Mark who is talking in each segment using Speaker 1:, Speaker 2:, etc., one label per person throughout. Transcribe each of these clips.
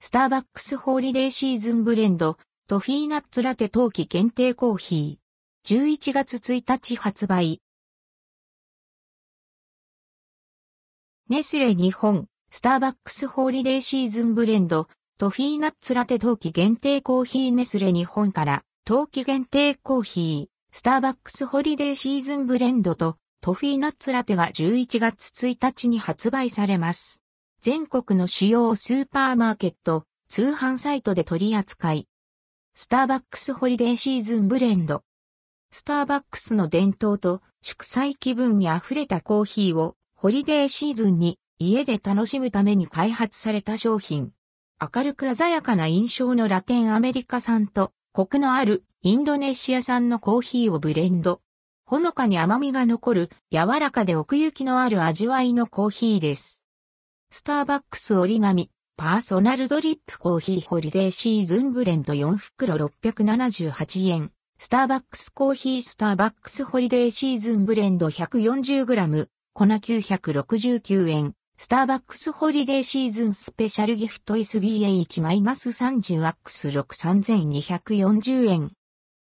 Speaker 1: スターバックスホーリデーシーズンブレンド、トフィーナッツラテ冬季限定コーヒー。11月1日発売。ネスレ日本、スターバックスホーリデーシーズンブレンド、トフィーナッツラテ冬季限定コーヒーネスレ日本から、冬季限定コーヒー、スターバックスホリデーシーズンブレンドと、トフィーナッツラテが11月1日に発売されます。全国の主要スーパーマーケット、通販サイトで取り扱い。スターバックスホリデーシーズンブレンド。スターバックスの伝統と祝祭気分に溢れたコーヒーをホリデーシーズンに家で楽しむために開発された商品。明るく鮮やかな印象のラテンアメリカ産とコクのあるインドネシア産のコーヒーをブレンド。ほのかに甘みが残る柔らかで奥行きのある味わいのコーヒーです。スターバックス折り紙、パーソナルドリップコーヒーホリデーシーズンブレンド4袋678円。スターバックスコーヒースターバックスホリデーシーズンブレンド 140g、粉969円。スターバックスホリデーシーズンスペシャルギフト SBH-30 ワックス6 3240円。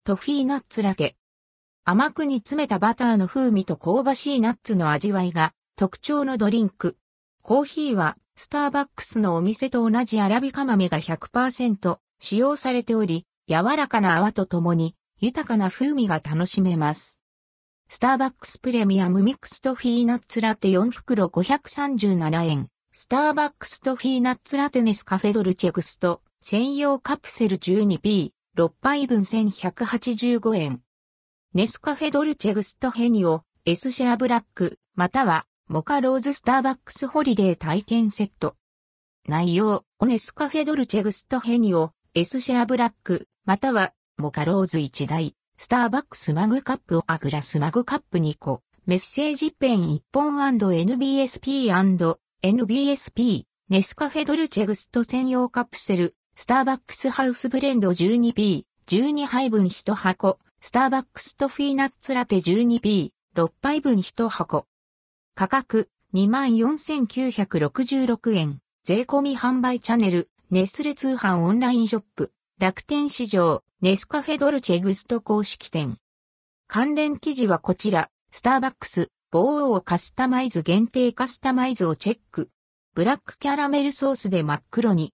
Speaker 1: トフィーナッツラテ。甘く煮詰めたバターの風味と香ばしいナッツの味わいが特徴のドリンク。コーヒーは、スターバックスのお店と同じアラビカ豆が100%使用されており、柔らかな泡とともに、豊かな風味が楽しめます。スターバックスプレミアムミックストフィーナッツラテ4袋537円。スターバックストフィーナッツラテネスカフェドルチェグスト専用カプセル 12P、6杯分1185円。ネスカフェドルチェグストジェニオ、S シェアブラック、またはモカローズスターバックスホリデー体験セット。内容、オネスカフェドルチェグストヘニオ、S シェアブラック、または、モカローズ1台、スターバックスマグカップをアグラスマグカップ2個、メッセージペン1本 &NBSP&NBSP、ネスカフェドルチェグスト専用カプセル、スターバックスハウスブレンド 12P、12杯分1箱、スターバックストフィーナッツラテ 12P、6杯分1箱。価格24,966円。税込み販売チャンネル、ネスレ通販オンラインショップ、楽天市場、ネスカフェドルチェグスト公式店。関連記事はこちら、スターバックス、棒をカスタマイズ限定カスタマイズをチェック。ブラックキャラメルソースで真っ黒に、